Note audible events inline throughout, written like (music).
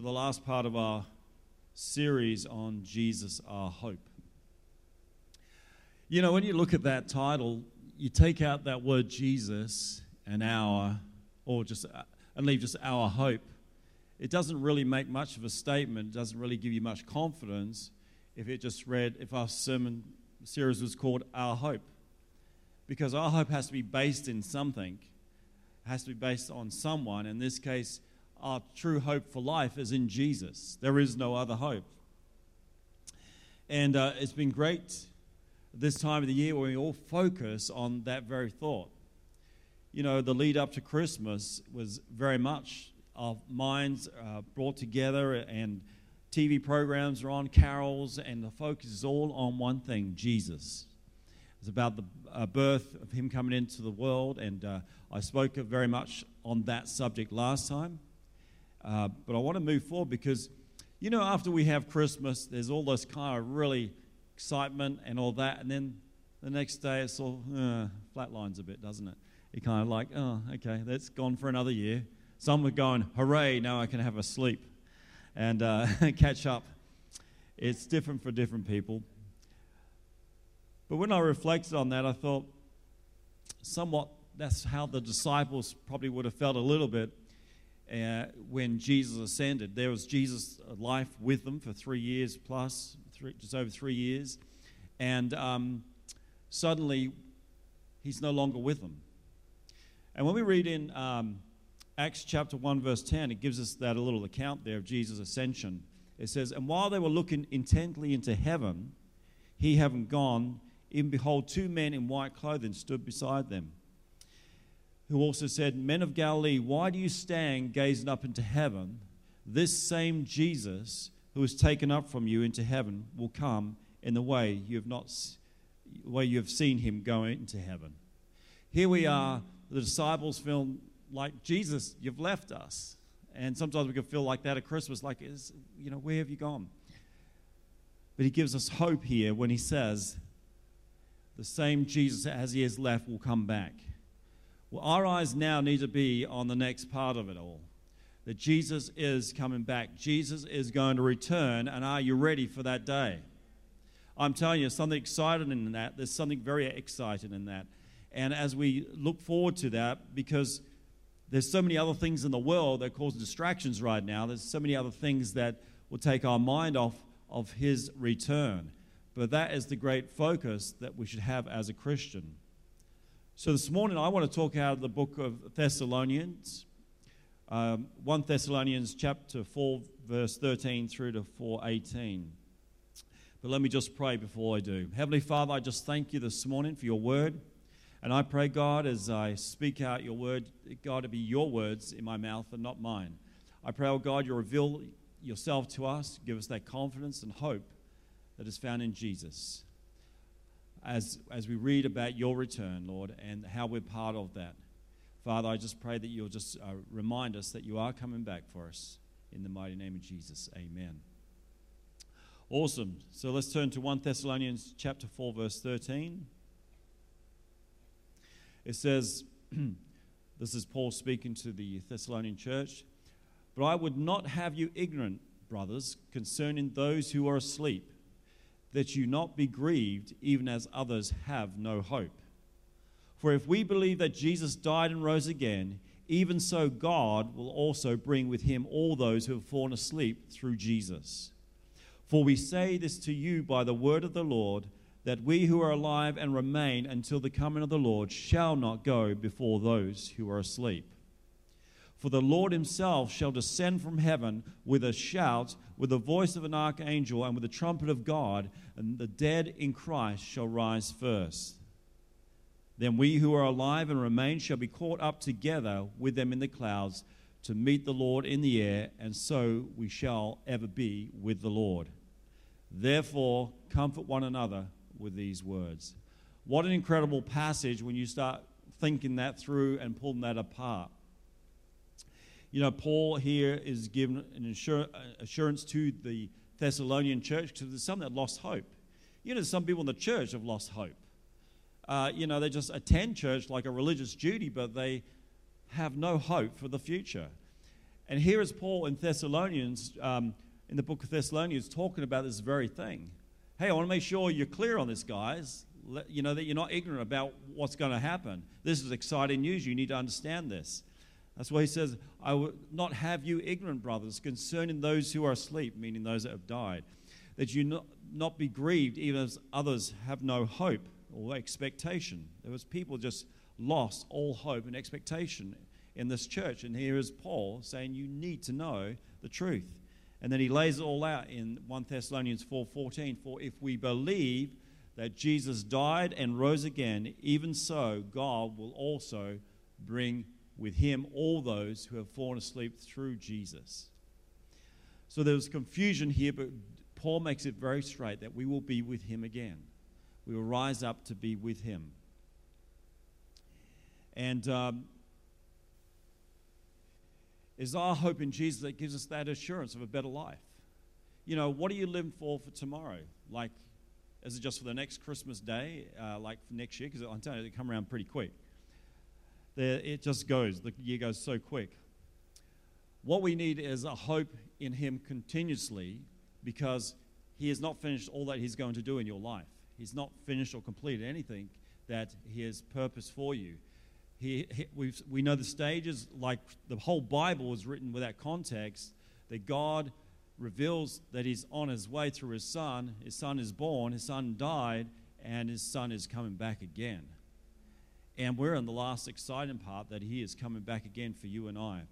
the last part of our series on Jesus, our hope. You know, when you look at that title, you take out that word Jesus and our, or just, and leave just our hope. It doesn't really make much of a statement, it doesn't really give you much confidence if it just read, if our sermon series was called Our Hope. Because our hope has to be based in something, has to be based on someone. In this case, our true hope for life is in Jesus. There is no other hope. And uh, it's been great this time of the year when we all focus on that very thought. You know, the lead up to Christmas was very much our minds uh, brought together, and TV programs are on, carols, and the focus is all on one thing Jesus. It's about the uh, birth of Him coming into the world, and uh, I spoke very much on that subject last time. Uh, but I want to move forward because, you know, after we have Christmas, there's all this kind of really excitement and all that, and then the next day it's all uh, flatlines a bit, doesn't it? You're kind of like, oh, okay, that's gone for another year. Some are going, hooray, now I can have a sleep and uh, (laughs) catch up. It's different for different people. But when I reflected on that, I thought somewhat that's how the disciples probably would have felt a little bit uh, when Jesus ascended. There was Jesus' life with them for three years plus, three, just over three years. And um, suddenly, he's no longer with them. And when we read in um, Acts chapter 1, verse 10, it gives us that a little account there of Jesus' ascension. It says, And while they were looking intently into heaven, he having gone, even behold, two men in white clothing stood beside them who also said, Men of Galilee, why do you stand gazing up into heaven? This same Jesus who was taken up from you into heaven will come in the way you have not way you have seen him go into heaven. Here we are, the disciples feel like Jesus, you've left us. And sometimes we can feel like that at Christmas, like, is, you know, where have you gone? But he gives us hope here when he says, the same Jesus as he has left will come back. Well, our eyes now need to be on the next part of it all that Jesus is coming back. Jesus is going to return, and are you ready for that day? I'm telling you, something exciting in that. There's something very exciting in that. And as we look forward to that, because there's so many other things in the world that cause distractions right now, there's so many other things that will take our mind off of His return. But that is the great focus that we should have as a Christian. So this morning I want to talk out of the book of Thessalonians, um, 1 Thessalonians chapter 4, verse 13 through to 4:18. But let me just pray before I do. Heavenly Father, I just thank you this morning for your word. And I pray, God, as I speak out your word, God, to be your words in my mouth and not mine. I pray, oh God, you reveal yourself to us, give us that confidence and hope that is found in Jesus as, as we read about your return, Lord, and how we're part of that. Father, I just pray that you'll just uh, remind us that you are coming back for us. In the mighty name of Jesus, amen. Awesome. So let's turn to 1 Thessalonians chapter 4, verse 13. It says, (clears throat) This is Paul speaking to the Thessalonian church. But I would not have you ignorant, brothers, concerning those who are asleep that you not be grieved, even as others have no hope. For if we believe that Jesus died and rose again, even so God will also bring with him all those who have fallen asleep through Jesus. For we say this to you by the word of the Lord, that we who are alive and remain until the coming of the Lord shall not go before those who are asleep. For the Lord himself shall descend from heaven with a shout, with the voice of an archangel, and with the trumpet of God, and the dead in Christ shall rise first. Then we who are alive and remain shall be caught up together with them in the clouds to meet the Lord in the air, and so we shall ever be with the Lord. Therefore, comfort one another with these words. What an incredible passage when you start thinking that through and pulling that apart. You know, Paul here is giving an uh, assurance to the Thessalonian church because there's some that lost hope. You know, some people in the church have lost hope. Uh, you know, they just attend church like a religious duty, but they have no hope for the future. And here is Paul in Thessalonians, um, in the book of Thessalonians, talking about this very thing. Hey, I want to make sure you're clear on this, guys. Let, you know, that you're not ignorant about what's going to happen. This is exciting news. You need to understand this. That's why he says, I will not have you ignorant, brothers, concerning those who are asleep, meaning those that have died, that you not, not be grieved, even as others have no hope or expectation. There was people just lost all hope and expectation in this church. And here is Paul saying you need to know the truth. And then he lays it all out in 1 Thessalonians 4:14, for if we believe that Jesus died and rose again, even so God will also bring with him all those who have fallen asleep through Jesus. So there's confusion here, but Paul makes it very straight that we will be with him again. We will rise up to be with him. And um, it's our hope in Jesus that gives us that assurance of a better life. You know, what are you living for for tomorrow? Like, is it just for the next Christmas day, uh, like for next year? Because I'm telling you, they come around pretty quick. There, it just goes. The year goes so quick. What we need is a hope in Him continuously because He has not finished all that He's going to do in your life. He's not finished or completed anything that He has purpose for you. He, he we we know the stages, like the whole Bible was written with that context, that God reveals that He's on His way through His Son. His Son is born, His Son died, and His Son is coming back again. And we're in the last exciting part that He is coming back again for you and I.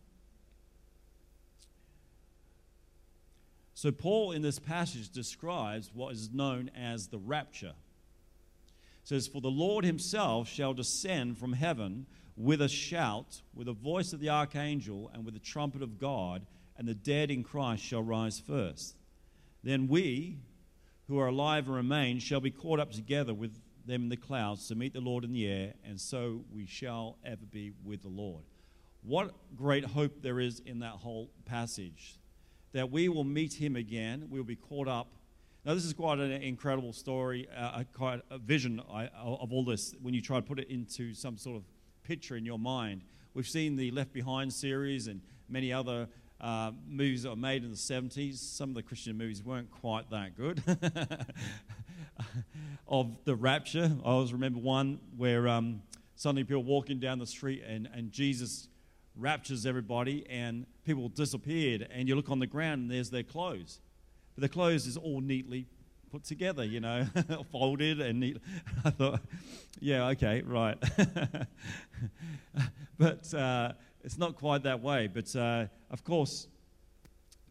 So, Paul in this passage describes what is known as the rapture. It says, For the Lord himself shall descend from heaven with a shout, with a voice of the archangel, and with the trumpet of God, and the dead in Christ shall rise first. Then we, who are alive and remain, shall be caught up together with them in the clouds to meet the Lord in the air, and so we shall ever be with the Lord. What great hope there is in that whole passage that we will meet him again. We'll be caught up. Now, this is quite an incredible story, uh, quite a vision of all this when you try to put it into some sort of picture in your mind. We've seen the Left Behind series and many other uh, movies that were made in the 70s. Some of the Christian movies weren't quite that good. (laughs) (laughs) of the rapture, I always remember one where um, suddenly people walking down the street and, and Jesus raptures everybody and people disappeared and you look on the ground and there's their clothes. But the clothes is all neatly put together you know (laughs) folded and neat. (laughs) I thought yeah okay right. But uh, it's not quite that way but uh, of course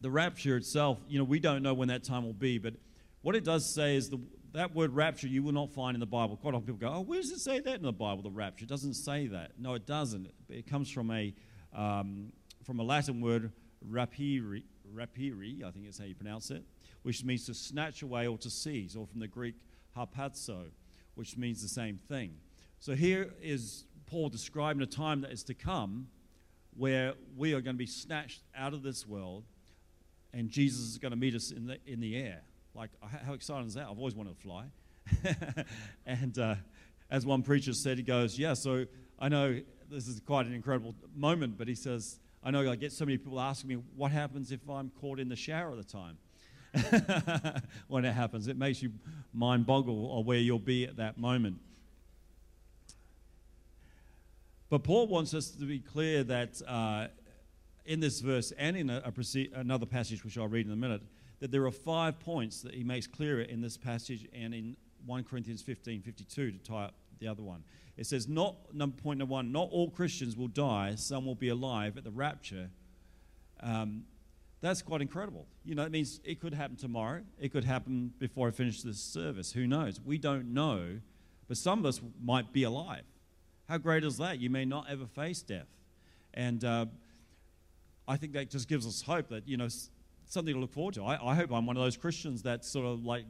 the rapture itself you know we don't know when that time will be but what it does say is the, that word rapture you will not find in the Bible. Quite often people go, oh, where does it say that in the Bible, the rapture? It doesn't say that. No, it doesn't. It comes from a um, from a Latin word, rapiri, rapiri, I think is how you pronounce it, which means to snatch away or to seize, or from the Greek harpazo, which means the same thing. So here is Paul describing a time that is to come where we are going to be snatched out of this world and Jesus is going to meet us in the, in the air. Like, how exciting is that? I've always wanted to fly. (laughs) and uh, as one preacher said, he goes, Yeah, so I know this is quite an incredible moment, but he says, I know I get so many people asking me, what happens if I'm caught in the shower at the time? (laughs) when it happens, it makes you mind boggle or where you'll be at that moment. But Paul wants us to be clear that uh, in this verse and in a, a, another passage, which I'll read in a minute, that there are five points that he makes clearer in this passage and in 1 Corinthians 15 52 to tie up the other one. It says, not number point number one, not all Christians will die, some will be alive at the rapture. Um, that's quite incredible. You know, it means it could happen tomorrow. It could happen before I finish this service. Who knows? We don't know, but some of us might be alive. How great is that? You may not ever face death. And uh, I think that just gives us hope that, you know, something to look forward to. I, I hope I'm one of those Christians that sort of like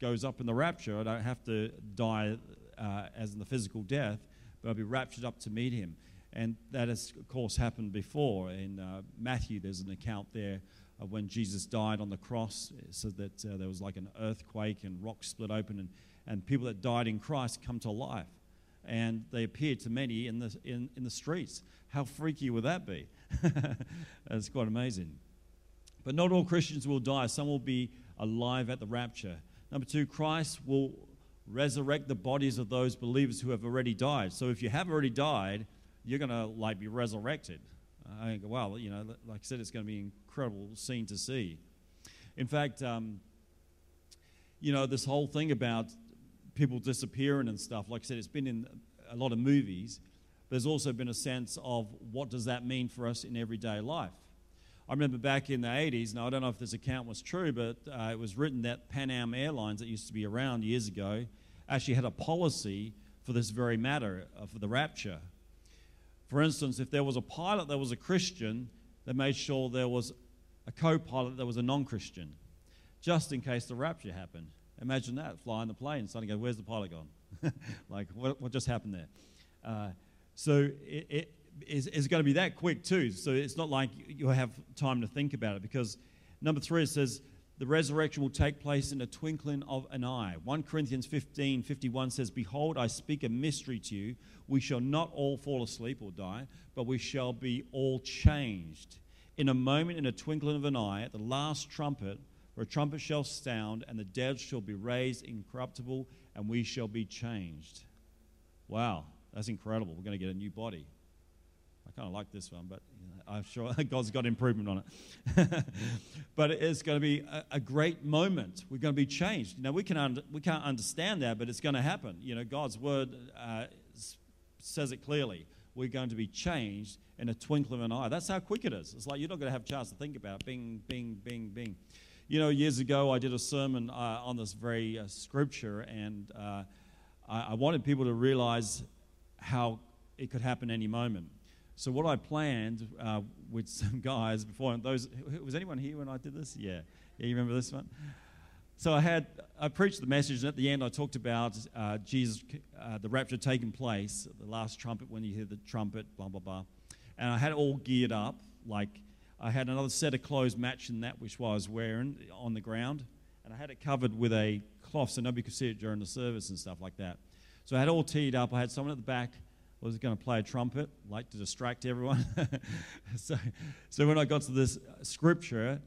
goes up in the rapture. I don't have to die uh, as in the physical death, but I'll be raptured up to meet him. And that has, of course, happened before. In uh, Matthew, there's an account there of when Jesus died on the cross. Said that uh, there was like an earthquake and rocks split open, and, and people that died in Christ come to life. and they appeared to many in the, in, in the streets. How freaky would that be? (laughs) That's quite amazing. But not all Christians will die, some will be alive at the rapture. Number two, Christ will resurrect the bodies of those believers who have already died. So if you have already died, you're going to like be resurrected. I think, wow, you know, like I said, it's going to be an incredible scene to see. In fact, um, you know, this whole thing about people disappearing and stuff, like I said, it's been in a lot of movies. There's also been a sense of what does that mean for us in everyday life. I remember back in the 80s, and I don't know if this account was true, but uh, it was written that Pan Am Airlines, that used to be around years ago, actually had a policy for this very matter, uh, for the rapture. For instance, if there was a pilot that was a Christian, they made sure there was a co pilot that was a non Christian, just in case the rapture happened. Imagine that, flying the plane, suddenly go, where's the pilot gone? (laughs) like, what, what, just happened there? Uh, so it, it is, is going to be that quick too. So it's not like you have time to think about it because number three, says the resurrection will take place in a twinkling of an eye. 1 Corinthians 15 51 says, Behold, I speak a mystery to you. We shall not all fall asleep or die, but we shall be all changed. In a moment, in a twinkling of an eye, at the last trumpet, for a trumpet shall sound, and the dead shall be raised incorruptible, and we shall be changed. Wow, that's incredible. We're going to get a new body. I kind of like this one, but you know, I'm sure (laughs) God's got improvement on it. (laughs) but it's going to be a, a, great moment. We're going to be changed. Know, we, can un- we can't understand that, but it's going to happen. You know, God's word uh, says it clearly. We're going to be changed in a twinkle of an eye. That's how quick it is. It's like you're not going to have a chance to think about it. Bing, bing, bing, bing. You know, years ago, I did a sermon uh, on this very uh, scripture, and uh, I, I wanted people to realize how it could happen any moment. So what I planned uh, with some (laughs) guys before those was anyone here when I did this? Yeah, yeah, you remember this one? So I had I preached the message, and at the end I talked about uh, Jesus, uh, the rapture taking place, the last trumpet when you hear the trumpet, blah blah blah, and I had it all geared up. Like I had another set of clothes matching that which I was wearing on the ground, and I had it covered with a cloth so nobody could see it during the service and stuff like that. So I had it all teed up. I had someone at the back was going to play a trumpet, like to distract everyone. (laughs) so, so when I got to this scripture,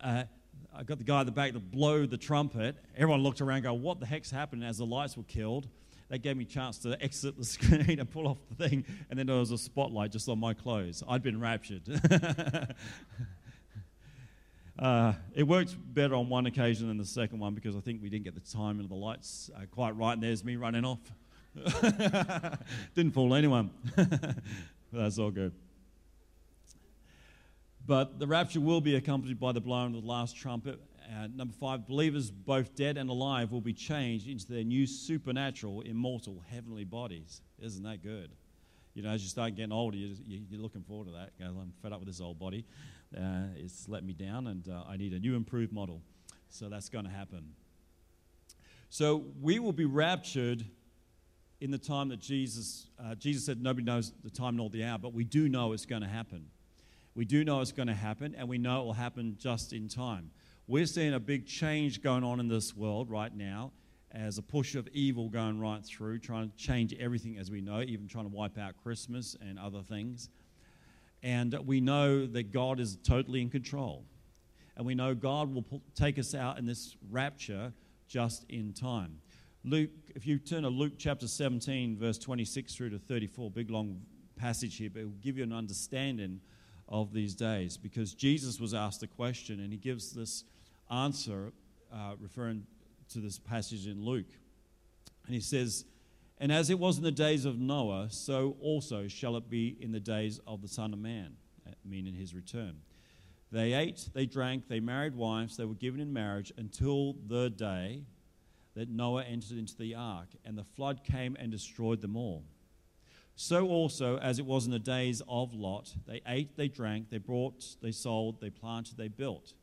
uh, I got the guy at the back to blow the trumpet. Everyone looked around, go, "What the heck's happening?" As the lights were killed, they gave me a chance to exit the (laughs) screen and pull off the thing, and then there was a spotlight just on my clothes. I'd been raptured. (laughs) uh, it worked better on one occasion than the second one because I think we didn't get the timing of the lights uh, quite right, and there's me running off. (laughs) Didn't fool anyone. (laughs) that's all good. But the rapture will be accompanied by the blowing of the last trumpet. And number five, believers, both dead and alive, will be changed into their new supernatural, immortal, heavenly bodies. Isn't that good? You know, as you start getting older, you're, you're looking forward to that. I'm fed up with this old body. Uh, it's let me down, and uh, I need a new, improved model. So that's going to happen. So we will be raptured in the time that Jesus, uh, Jesus said nobody knows the time nor the hour, but we do know it's going to happen. We do know it's going to happen, and we know it will happen just in time. We're seeing a big change going on in this world right now as a push of evil going right through, trying to change everything as we know, even trying to wipe out Christmas and other things. And we know that God is totally in control. And we know God will take us out in this rapture just in time. Luke, if you turn to Luke chapter 17, verse 26 through to 34, big long passage here, but it will give you an understanding of these days because Jesus was asked a question and he gives this answer uh, referring to this passage in Luke. And he says, And as it was in the days of Noah, so also shall it be in the days of the Son of Man, meaning his return. They ate, they drank, they married wives, they were given in marriage until the day that Noah entered into the ark, and the flood came and destroyed them all. So also, as it was in the days of Lot, they ate, they drank, they brought, they sold, they planted, they built.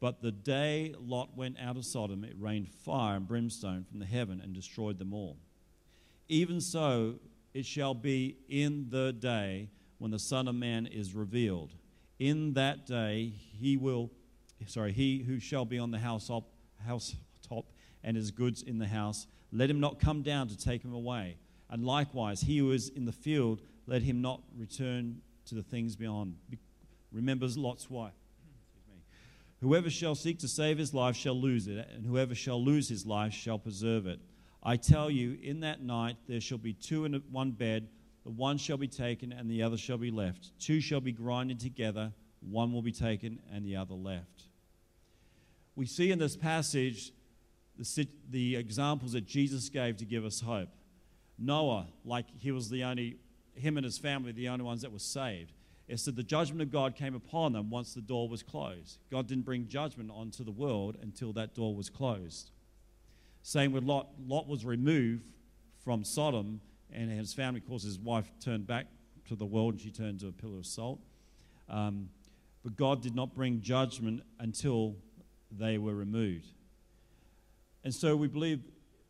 But the day Lot went out of Sodom, it rained fire and brimstone from the heaven and destroyed them all. Even so, it shall be in the day when the Son of Man is revealed. In that day, he will, sorry, he who shall be on the house housetop and his goods in the house. Let him not come down to take him away. And likewise, he who is in the field, let him not return to the things beyond. Remembers Lot's wife. Whoever shall seek to save his life shall lose it, and whoever shall lose his life shall preserve it. I tell you, in that night there shall be two in one bed, the one shall be taken, and the other shall be left. Two shall be grinded together, one will be taken, and the other left. We see in this passage the, the examples that Jesus gave to give us hope. Noah, like he was the only, him and his family, the only ones that were saved. It said the judgment of God came upon them once the door was closed. God didn't bring judgment onto the world until that door was closed. Same with Lot. Lot was removed from Sodom, and his family, of course, his wife turned back to the world and she turned to a pillar of salt. Um, but God did not bring judgment until they were removed. And so we believe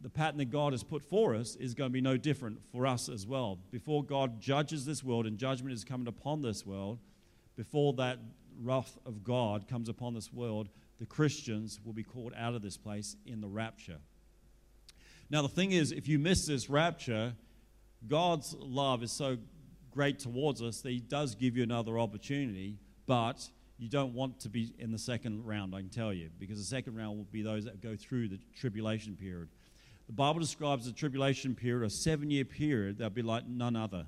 the pattern that God has put for us is going to be no different for us as well. Before God judges this world and judgment is coming upon this world, before that wrath of God comes upon this world, the Christians will be called out of this place in the rapture. Now, the thing is, if you miss this rapture, God's love is so great towards us that He does give you another opportunity, but you don't want to be in the second round, I can tell you, because the second round will be those that go through the tribulation period. The Bible describes the tribulation period, a seven year period, that'll be like none other.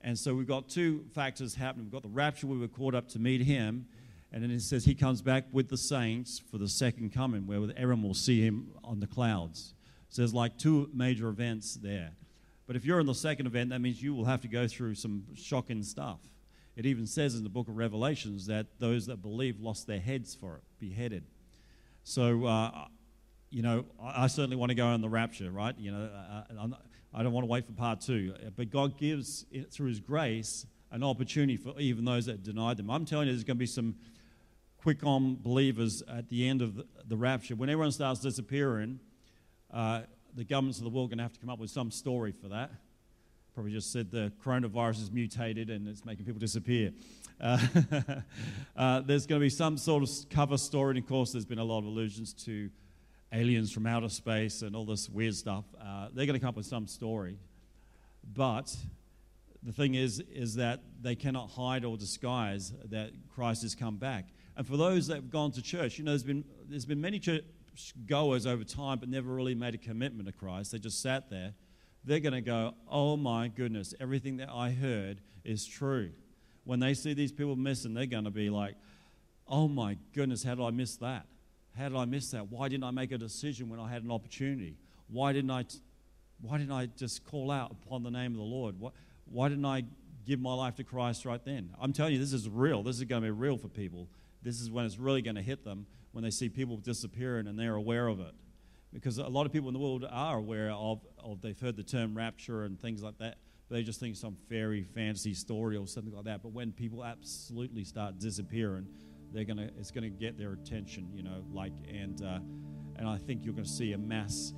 And so we've got two factors happening. We've got the rapture, we were caught up to meet Him, and then it says He comes back with the saints for the second coming, where everyone will see Him on the clouds. So there's like two major events there. But if you're in the second event, that means you will have to go through some shocking stuff. It even says in the book of Revelations that those that believe lost their heads for it, beheaded. So, uh, you know, I, I, certainly want to go on the rapture, right? You know, uh, uh I don't want to wait for part two. But God gives, through His grace, an opportunity for even those that denied them. I'm telling you, there's going to be some quick on believers at the end of the, the rapture. When everyone starts disappearing, uh, the governments of the world are going to have to come up with some story for that. Probably just said the coronavirus is mutated and it's making people disappear. Uh, (laughs) uh, there's going to be some sort of cover story, and of course, there's been a lot of allusions to aliens from outer space and all this weird stuff. Uh, they're going to come up with some story. But the thing is, is that they cannot hide or disguise that Christ has come back. And for those that have gone to church, you know, there's been, there's been many church, goers over time but never really made a commitment to Christ, they just sat there, they're going to go, oh my goodness, everything that I heard is true. When they see these people missing, they're going to be like, oh my goodness, how did I miss that? How did I miss that? Why didn't I make a decision when I had an opportunity? Why didn't I, why didn't I just call out upon the name of the Lord? Why, why didn't I give my life to Christ right then? I'm telling you, this is real. This is going to be real for people. This is when it's really going to hit them when they see people disappearing and they're aware of it. Because a lot of people in the world are aware of, of they've heard the term rapture and things like that, but they just think some fairy fantasy story or something like that. But when people absolutely start disappearing, they're gonna it's gonna get their attention, you know, like and uh, and I think you're gonna see a mass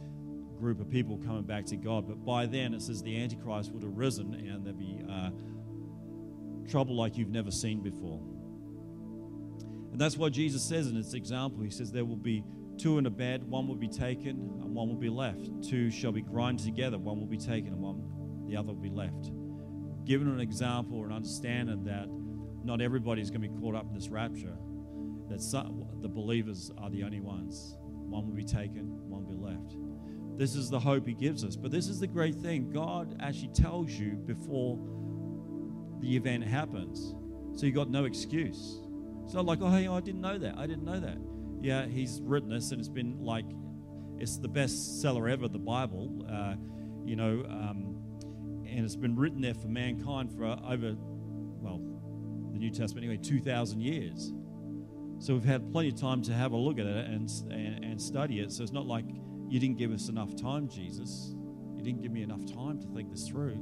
group of people coming back to God. But by then, it says the Antichrist would have risen and there'd be uh, trouble like you've never seen before. And that's what Jesus says in its example. He says, There will be two in a bed, one will be taken and one will be left. Two shall be grinded together, one will be taken and one, the other will be left. Given an example or an understanding that not everybody is going to be caught up in this rapture, that some, the believers are the only ones. One will be taken, one will be left. This is the hope he gives us. But this is the great thing God actually tells you before the event happens. So you got no excuse. It's not like, oh, hey, I didn't know that. I didn't know that. Yeah, he's written this, and it's been like, it's the best seller ever, the Bible. Uh, you know, um, and it's been written there for mankind for over, well, the New Testament anyway, 2,000 years. So we've had plenty of time to have a look at it and, and, and study it. So it's not like you didn't give us enough time, Jesus. You didn't give me enough time to think this through.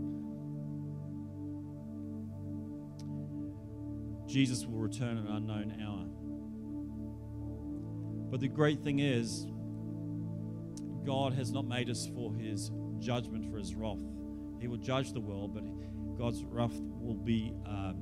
Jesus will return at an unknown hour. But the great thing is, God has not made us for his judgment, for his wrath. He will judge the world, but God's wrath will be, uh,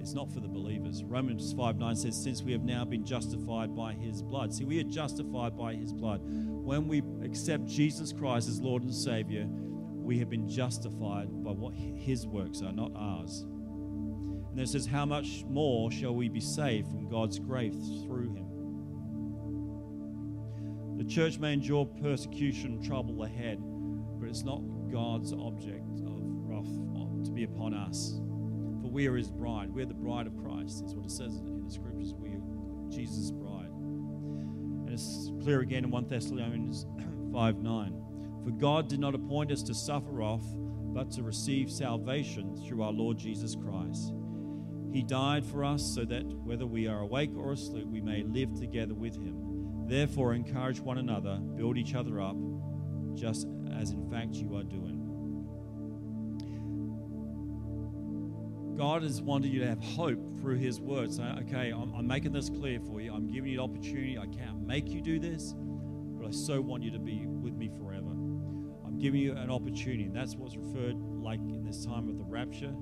it's not for the believers. Romans 5 9 says, Since we have now been justified by his blood. See, we are justified by his blood. When we accept Jesus Christ as Lord and Savior, we have been justified by what his works are, not ours. And then it says, How much more shall we be saved from God's grace through him? The church may endure persecution, trouble ahead, but it's not God's object of wrath to be upon us. For we are his bride. We're the bride of Christ. That's what it says in the scriptures. We are Jesus' bride. And it's clear again in 1 Thessalonians (clears throat) 5 9. For God did not appoint us to suffer wrath, but to receive salvation through our Lord Jesus Christ. He died for us so that whether we are awake or asleep, we may live together with him. Therefore, encourage one another, build each other up, just as in fact you are doing. God has wanted you to have hope through His word. So, okay, I'm, I'm, making this clear for you. I'm giving you an opportunity. I can't make you do this, but I so want you to be with me forever. I'm giving you an opportunity. And that's what's referred like in this time of the rapture.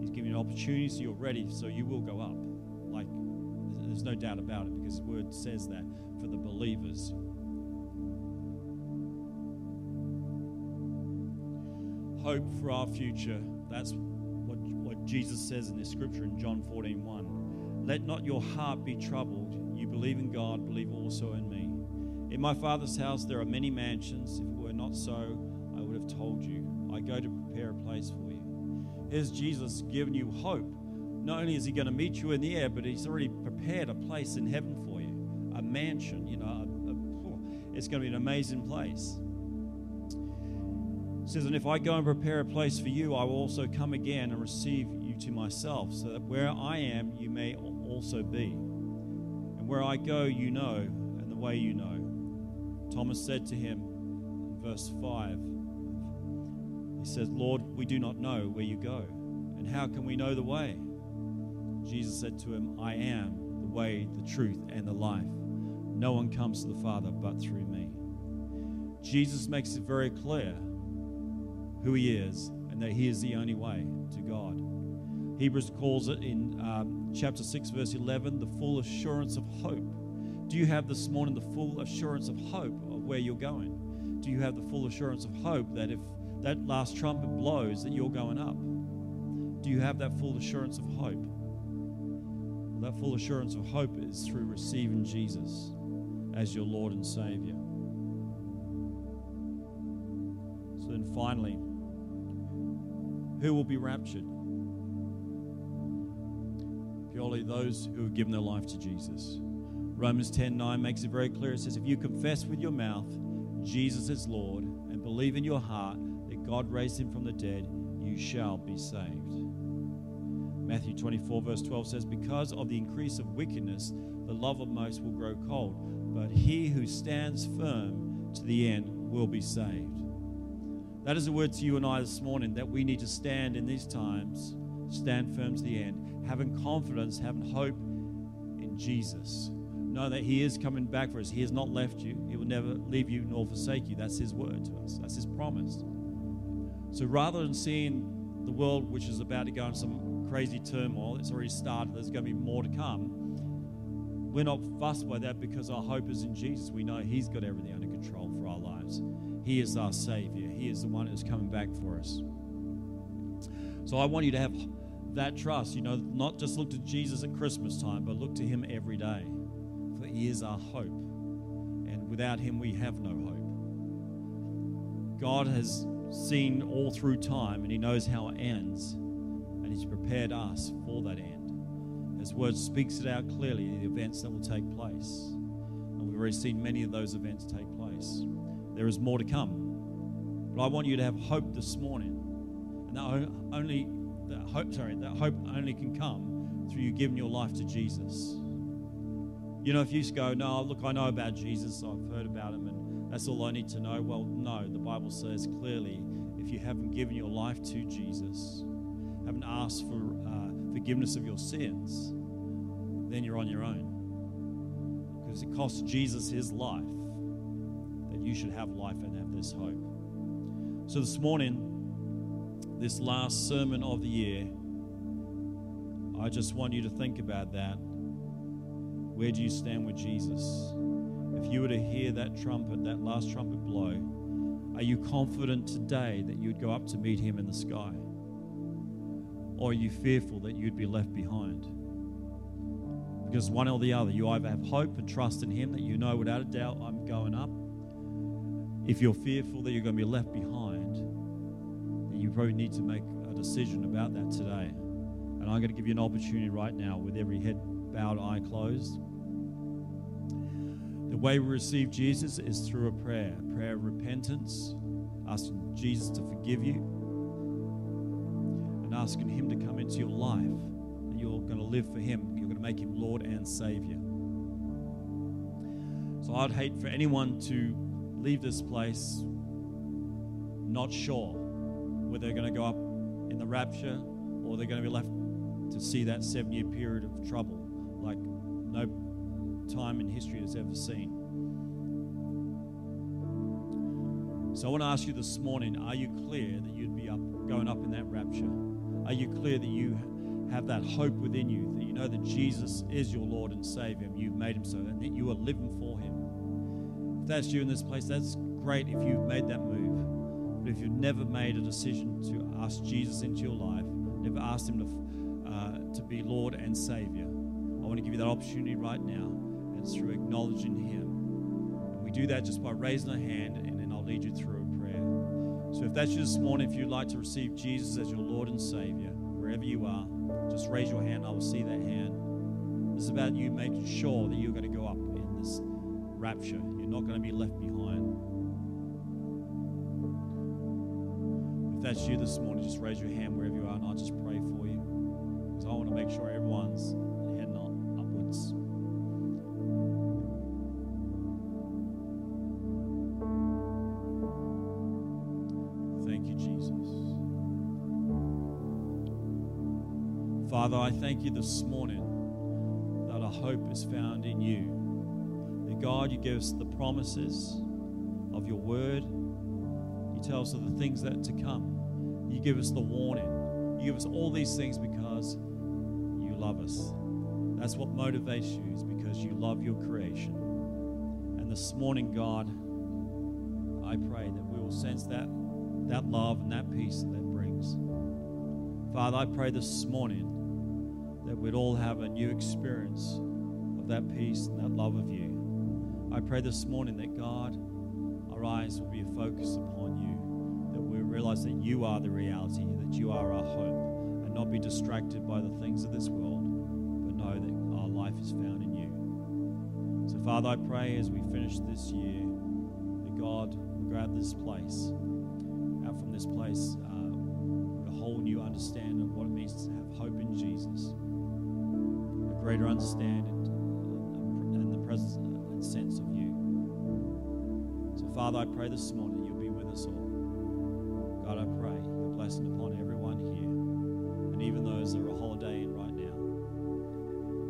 He's giving you an opportunity so you're ready, so you will go up. Like, there's no doubt about it because His word says that for the believers. Hope for our future. That's what, what Jesus says in this scripture in John 14 1. Let not your heart be troubled. You believe in God, believe also in me. In my Father's house there are many mansions. If it were not so, I would have told you. I go to prepare a place for you. Here's Jesus giving you hope. Not only is he going to meet you in the air, but he's already prepared a place in heaven for you a mansion. You know, a, a, it's going to be an amazing place says, And if I go and prepare a place for you, I will also come again and receive you to myself, so that where I am, you may also be. And where I go, you know, and the way you know. Thomas said to him, in verse 5, he says, Lord, we do not know where you go, and how can we know the way? Jesus said to him, I am the way, the truth, and the life. No one comes to the Father but through me. Jesus makes it very clear who He is and that He is the only way to God. Hebrews calls it in um, chapter 6, verse 11, the full assurance of hope. Do you have this morning the full assurance of hope of where you're going? Do you have the full assurance of hope that if that last trumpet blows, that you're going up? Do you have that full assurance of hope? Well, that full assurance of hope is through receiving Jesus as your Lord and Savior. So then finally, who will be raptured? Purely those who have given their life to Jesus. Romans 10 9 makes it very clear. It says, If you confess with your mouth Jesus is Lord and believe in your heart that God raised him from the dead, you shall be saved. Matthew 24, verse 12 says, Because of the increase of wickedness, the love of most will grow cold, but he who stands firm to the end will be saved. That is a word to you and I this morning that we need to stand in these times, stand firm to the end, having confidence, having hope in Jesus. Know that He is coming back for us. He has not left you, He will never leave you nor forsake you. That's His word to us, that's His promise. So rather than seeing the world, which is about to go into some crazy turmoil, it's already started, there's going to be more to come. We're not fussed by that because our hope is in Jesus. We know He's got everything under control for our lives. He is our Savior. He is the one who's coming back for us. So I want you to have that trust. You know, not just look to Jesus at Christmas time, but look to Him every day. For He is our hope. And without Him, we have no hope. God has seen all through time, and He knows how it ends. And He's prepared us for that end. His word speaks it out clearly, the events that will take place. And we've already seen many of those events take place. There is more to come. But I want you to have hope this morning. And that only that hope, sorry, that hope only can come through you giving your life to Jesus. You know, if you go, no, look, I know about Jesus, I've heard about him, and that's all I need to know. Well, no, the Bible says clearly if you haven't given your life to Jesus, haven't asked for uh, forgiveness of your sins, then you're on your own. Because it cost Jesus his life that you should have life and have this hope. So, this morning, this last sermon of the year, I just want you to think about that. Where do you stand with Jesus? If you were to hear that trumpet, that last trumpet blow, Are you confident today that you'd go up to meet him in the sky? Or are you fearful that you'd be left behind? Because one or the other, you either have hope and trust in him that you know without a doubt I'm going up. If you're fearful that you're going to be left behind, then you probably need to make a decision about that today. And I'm going to give you an opportunity right now with every head bowed, eye closed. The way we receive Jesus is through a prayer, a prayer of repentance, asking Jesus to forgive you, and asking Him to come into your life. That you're going to live for Him, to make Him Lord and Savior. So I'd hate for anyone to leave this place not sure whether they're going to go up in the rapture or they're going to be left to see that seven year period of trouble like no time in history has ever seen. So I want to ask you this morning are you clear that you'd be up going up in that rapture? Are you clear that you have that hope within you, that you know that Jesus is your Lord and Savior, and you've made him so, and that you are living for him? If that's you in this place, that's great if you've made that move. But if you've never made a decision to ask Jesus into your life, never asked him to, uh, to be Lord and Savior, I want to give you that opportunity right now. And it's through acknowledging him. And we do that just by raising a hand, and then I'll lead you through a prayer. So if that's you this morning, if you'd like to receive Jesus as your Lord and Savior, wherever you are, just raise your hand. I will see that hand. This is about you making sure that you're going to go up in this rapture. You're not going to be left behind. If that's you this morning, just raise your hand wherever you are, and I'll just pray for you. Because I want to make sure everyone's Father, I thank you this morning that our hope is found in you. That God, you give us the promises of your word. You tell us of the things that to come. You give us the warning. You give us all these things because you love us. That's what motivates you, is because you love your creation. And this morning, God, I pray that we will sense that, that love and that peace that brings. Father, I pray this morning that we'd all have a new experience of that peace and that love of you. I pray this morning that God, our eyes will be focused upon you, that we realize that you are the reality, that you are our hope, and not be distracted by the things of this world, but know that our life is found in you. So, Father, I pray as we finish this year that God will grab this place, out from this place, uh, with a whole new understanding of what it means to have hope in Jesus, greater understanding and the presence and sense of you. So, Father, I pray this morning you'll be with us all. God, I pray your blessing upon everyone here, and even those that are a holiday in right now.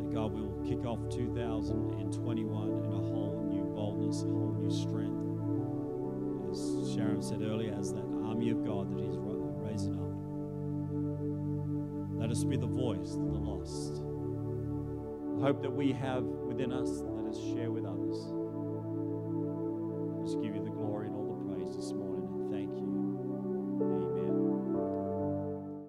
That God will kick off 2021 in a whole new boldness, a whole new strength. As Sharon said earlier, as that army of God that He's raising up. Let us be the voice of the lost. Hope that we have within us, let us share with.